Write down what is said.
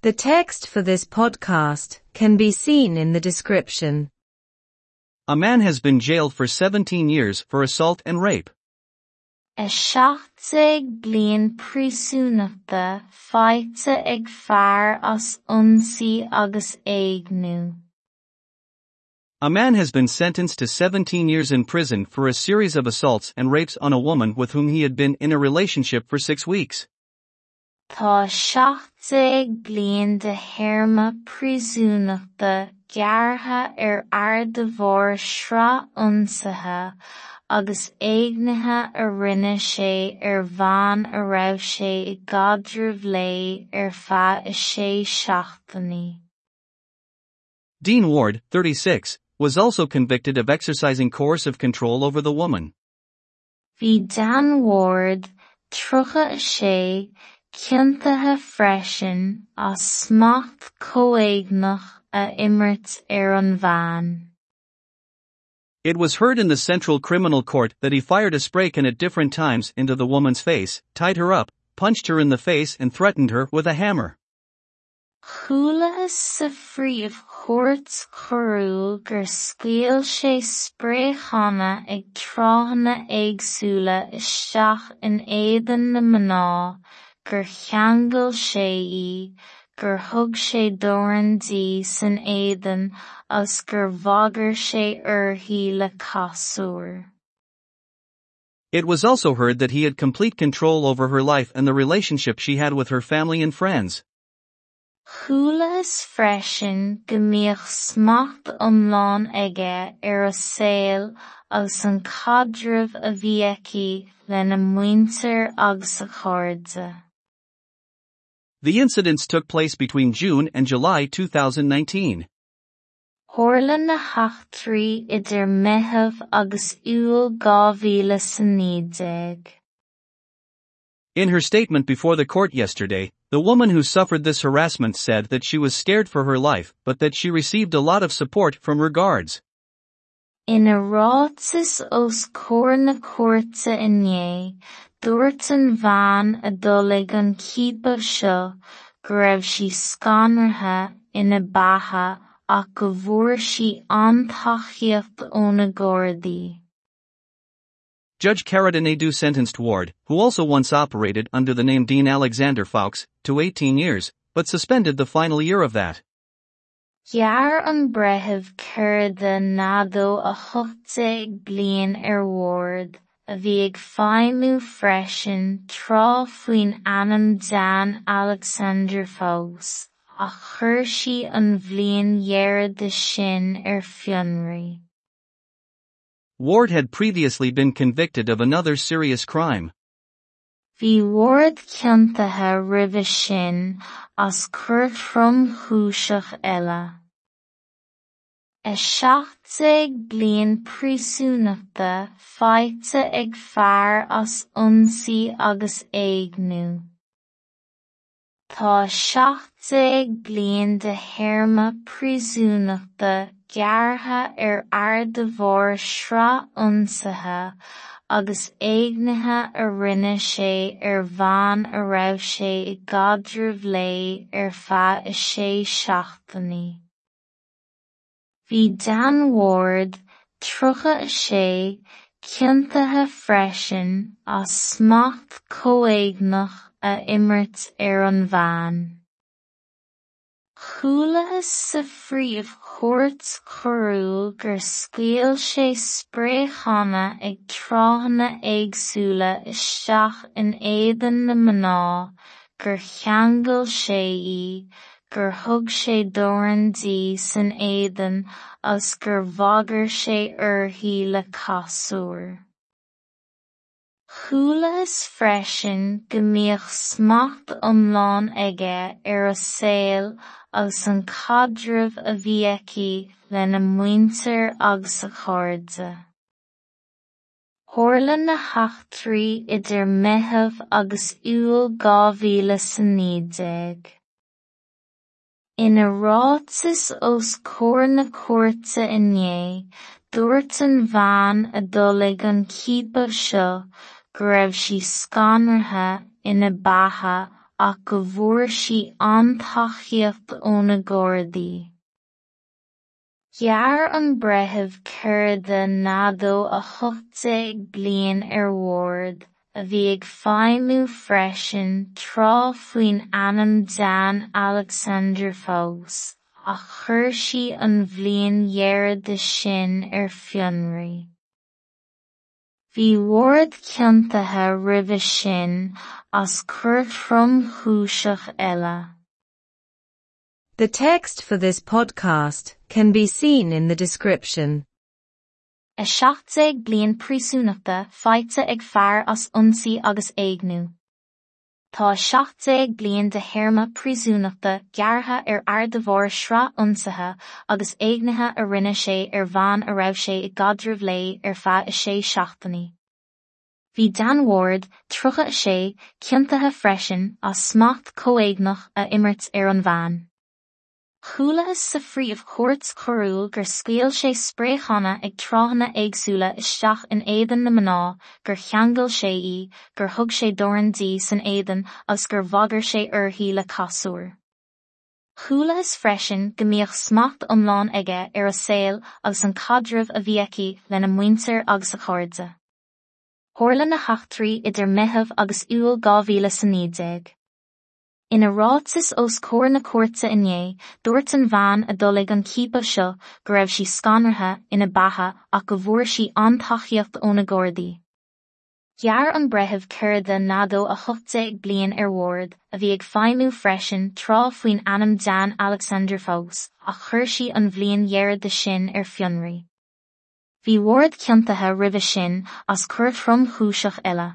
The text for this podcast can be seen in the description. A man has been jailed for 17 years for assault and rape. Is seachtaigh bliain príosúnachta faighte ag fear as ionsaí agus éignú. A man has been sentenced to 17 years in prison for a series of assaults and rapes on a woman with whom he had been in a relationship for six weeks. Tá seachtaigh bliain de théarma príosúnachta gearrtha ar ardmhór srá-ionsaithe agus éignithe a rinne sé ar bhean a raibh sé i gcadramh lé ar feadh is sé. Dean Ward, 36, was also convicted of exercising coercive control over the woman. Bhí Dan Ward, trúcha sé, cinnteatha freisin as smacht comhéignach a imirt ar an bhean. It was heard in the Central Criminal Court that he fired a spray can at different times into the woman's face, tied her up, punched her in the face and threatened her with a hammer. Chuala sa phríomh chuairt chorúil gur scaoil sé spréithanna ag tráthanna éagsúla isteach in éadan na mná gur cheangail sé í, gur thug sé dorandí san éadan agus gur bhagair sé uirthi le casúr. It was also heard that he had complete control over her life and the relationship she had with her family and friends. Chuala is mbíodh smacht iomlán aige ar er a saol agus an caidreamh a bhí aici lena muintir agus a. The incidents took place between June and July 2019. Tharla na heachtraí idir meitheamh agus iúil dhá mhíle. In her statement before the court yesterday, the woman who suffered this harassment said that she was scared for her life but that she received a lot of support from her guards. Rátas os cóir na cuairte inné, dúirt an bhean a dul ag an cíbal seo go raibh sí scanartha ina batha ach go bhfuair sí Gardaí. Judge sentenced Ward, who also once operated under the name Dean Alexander Fawkes, to 18 years, but suspended the final year of that. Gear an brethimh Carada nádó a thuchtaigh bliain ar Ward, a bhí ag feidhmiú freisin Alexander Fawkes, ach chuir sí an bhliain dhearg de sin ar fionraí. Ward had previously been convicted of another serious crime. Bhí Ward cinnteatha roimhe sin as cuirt fromchúiseach eile. Is seachtaigh bliain príosúnachta faighte ag fear as ionsaí agus éignú. Tá seachtaigh bliain de théarma príosúnachta gearrtha ar ardmhór srá-ionsaithe agus éignithe a rinne sé ar bhean a raibh sé i gcadramh lé ar feadh is sé seachtaine. Bhí Dan Ward, trúcha sé, cinnteatha freisin as smacht comhéignach a imirt ar an bhean. Chuala is sa phríomh chuairt chorúil gur scaoil sé spréithanna ag tráthanna éagsúla isteach in éadan na mná gur cheangail sé í, gur thug sé dorandí san éadan agus gur bhagair sé uirthi le casúr. Chuala is freisin go mbíodh smacht iomlán aige ar a saol agus an caidreamh a bhí aici lena muintir agus a chairde. Tharla na heachtraí idir meitheamh agus iúil dhá mhíle sa níodeag. Ina rátas os cóir na cuairte inné, dúirt an a dul ag an cíbal seo go raibh sí scanartha ina batha ach go bhfuair sí an-taithíocht ón na Gardaí. Gearr an breitheamh cur de nadó a thugtaigh bliain ar bhord, a bhí ag feidhmiú freisin trá faoin Jan Alexander fós, ach chuir sí an bhliain dhearg de sin ar fionraí. Bhí ward cionntaithe roimhe sin as cur tromchúiseach eile. The text for this podcast can be seen in the description. Is seachtaigh bliain príosúnachta feite ag as ionsaí agus éagnú. Tá seachtaigh bliain de théarma príosúnachta gearrtha ar ardamhór sra ionsaithe agus éagnithe a rinne sé ar bhean a raibh sé i gcaidreamh lé ar feadh is sé seachtainní. Bhí Dan Ward trúcha sé cionntathe freisin as smacht comhéagnach a imirt ar an bhean. Chualathas sa phríomh chuairt choiriúil gur scaoil sé spréachanna ag tráthanna éagsúla isteach in éidean na mná gur cheangail sé í gur thug sé dorandí san éidean agus gur bhagar sé uirthaí le casúr. Chualathas freisin go mbíodh smacht iomlán aige ar a saol agus an caidreamh a bhí aici lena muintir agus a chairde. Tharla na heachtraí idir meitheamh agus uail dhá mhíle sa nídéag. Ina rátas os cóir na cuairte inné dúirt an bhean a dul ag an cípa seo go raibh sí scanartha ina batha ach go bhfuair sí antachiacht óna Gardaí. Gearr an brethebh cur de nadó a thuchta ag blian ar Ward a bhí ag feimú freisin trá faoin anam Dan Alexander Fós ach chuir sí an bhlion dhearad de sin ar fionraí. Bhí Ward cionntathe roimhe sin as cur trom chúiseach eile.